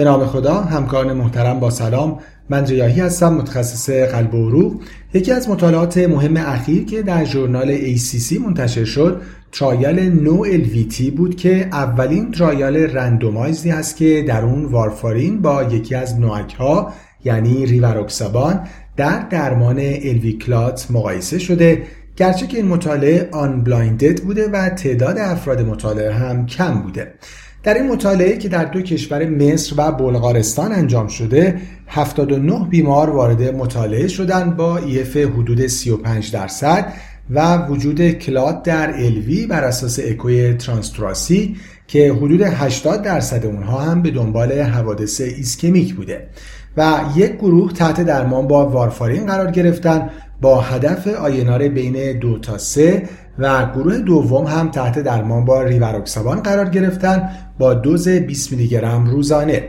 به نام خدا همکاران محترم با سلام. من ریاهی هستم متخصص قلب و عروق یکی از مطالعات مهم اخیر که در ژورنال ACC منتشر شد trial No-LVT بود که اولین trial randomize ی هست که در اون وارفارین با یکی از NOAC ها یعنی ریواروکسابان در درمان LV clot مقایسه شده. گرچه که این مطالعه unblinded بوده و تعداد افراد مطالعه هم کم بوده. در این مطالعه که در دو کشور مصر و بلغارستان انجام شده 79 بیمار وارد مطالعه شدند با EF حدود 35 درصد و وجود clot در LV بر اساس اکوی transthoracic که حدود 80 درصد اونها هم به دنبال حوادث ایسکمیک بوده. و یک گروه تحت درمان با وارفارین قرار گرفتن با هدف INR بین دو تا سه و گروه دوم هم تحت درمان با ریواروکسابان قرار گرفتن با دوز 20 میلی گرم روزانه.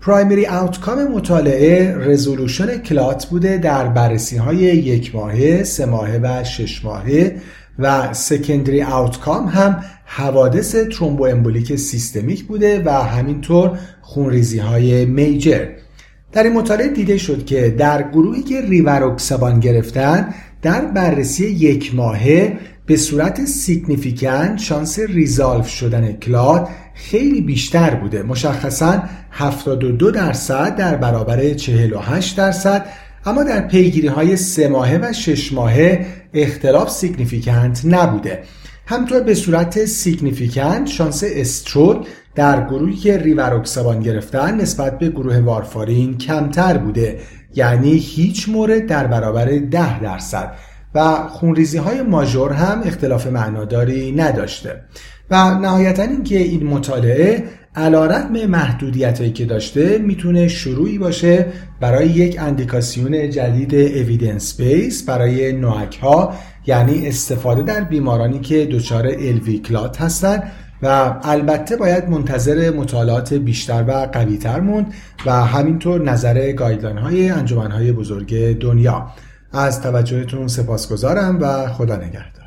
پرایمری آوتکام مطالعه رزولوشن کلات بوده در بررسی های یک ماهه، سه ماهه و شش ماهه و سکندری آوتکام هم حوادث ترومبو امبولیک سیستمیک بوده و همینطور خونریزی های میجر. در این مطالعه دیده شد که در گروهی که ریواروکسابان گرفتن در بررسی یک ماهه به صورت significant شانس resolve شدن clot خیلی بیشتر بوده. مشخصا 72 درصد در برابر 48 درصد. اما در پیگیری های سه ماهه و شش ماهه اختلاف significant نبوده. همینطور به صورت significant شانس stroke در گروهی که ریواروکسابان گرفتن نسبت به گروه وارفارین کمتر بوده. یعنی هیچ مورد در برابر 10 درصد. و خونریزی های ماژور هم اختلاف معناداری نداشته. و نهایتا اینکه این مطالعه علا رقم محدودیت هایی که داشته می‌تونه شروعی باشه برای یک اندیکاسیون جدید اویدنس بیس برای نوعک ها یعنی استفاده در بیمارانی که دچار الویکلات هستند و البته باید منتظر مطالعات بیشتر و قویتر موند و همینطور نظر گایدلاین های انجمن های بزرگ دنیا. از توجهتون سپاسگزارم و خدا نگهدار.